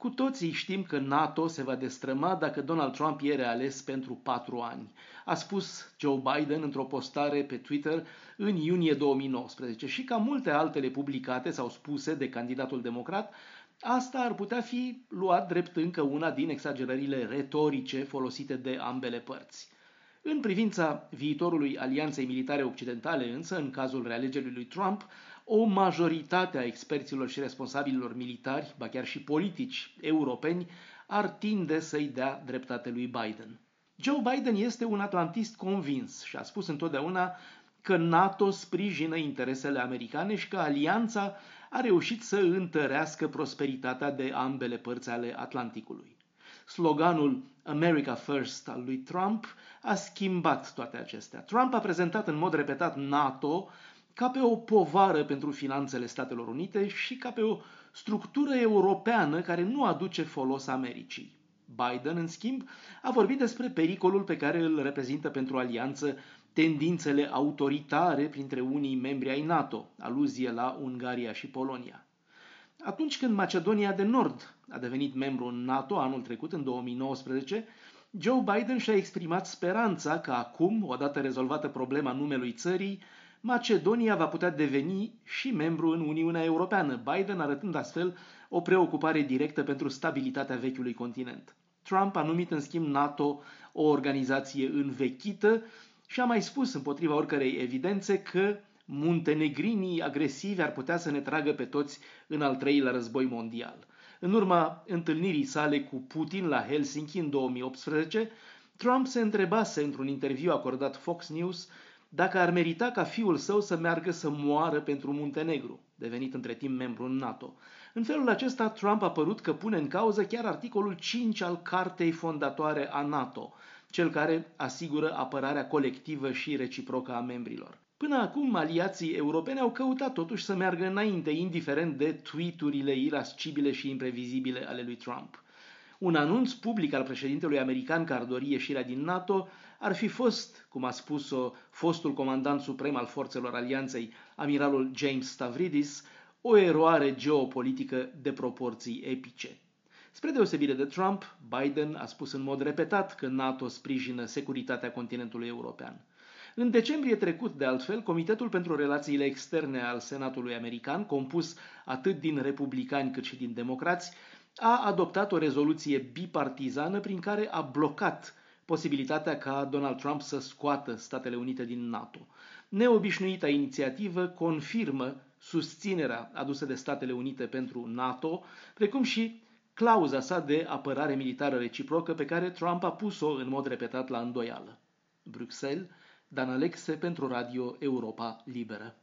Cu toții știm că NATO se va destrăma dacă Donald Trump e reales pentru patru ani, a spus Joe Biden într-o postare pe Twitter în iunie 2019 și ca multe altele publicate sau spuse de candidatul democrat, asta ar putea fi luat drept încă una din exagerările retorice folosite de ambele părți. În privința viitorului alianței militare occidentale, însă, în cazul realegerii lui Trump, o majoritate a experților și responsabililor militari, ba chiar și politici europeni, ar tinde să-i dea dreptate lui Biden. Joe Biden este un atlantist convins și a spus întotdeauna că NATO sprijină interesele americane și că alianța a reușit să întărească prosperitatea de ambele părți ale Atlanticului. Sloganul America First al lui Trump a schimbat toate acestea. Trump a prezentat în mod repetat NATO ca pe o povară pentru finanțele Statelor Unite și ca pe o structură europeană care nu aduce folos Americii. Biden, în schimb, a vorbit despre pericolul pe care îl reprezintă pentru alianță tendințele autoritare printre unii membri ai NATO, aluzie la Ungaria și Polonia. Atunci când Macedonia de Nord a devenit membru în NATO anul trecut, în 2019, Joe Biden și-a exprimat speranța că acum, odată rezolvată problema numelui țării, Macedonia va putea deveni și membru în Uniunea Europeană, Biden arătând astfel o preocupare directă pentru stabilitatea vechiului continent. Trump a numit în schimb NATO o organizație învechită și a mai spus împotriva oricărei evidențe că muntenegrinii agresivi ar putea să ne tragă pe toți în al treilea război mondial. În urma întâlnirii sale cu Putin la Helsinki în 2018, Trump se întrebase într-un interviu acordat Fox News dacă ar merita ca fiul său să meargă să moară pentru Muntenegru, devenit între timp membru în NATO. În felul acesta, Trump a părut că pune în cauză chiar articolul 5 al cartei fondatoare a NATO, cel care asigură apărarea colectivă și reciprocă a membrilor. Până acum, aliații europeni au căutat totuși să meargă înainte, indiferent de tweeturile irascibile și imprevizibile ale lui Trump. Un anunț public al președintelui american care ar dori ieșirea din NATO ar fi fost, cum a spus-o fostul comandant suprem al forțelor alianței, amiralul James Stavridis, o eroare geopolitică de proporții epice. Spre deosebire de Trump, Biden a spus în mod repetat că NATO sprijină securitatea continentului european. În decembrie trecut, de altfel, Comitetul pentru Relațiile Externe al Senatului American, compus atât din republicani cât și din democrați, a adoptat o rezoluție bipartizană prin care a blocat posibilitatea ca Donald Trump să scoată Statele Unite din NATO. Neobișnuita inițiativă confirmă susținerea adusă de Statele Unite pentru NATO, precum și clauza sa de apărare militară reciprocă pe care Trump a pus-o în mod repetat la îndoială. Bruxelles, Dan Alexe pentru Radio Europa Liberă.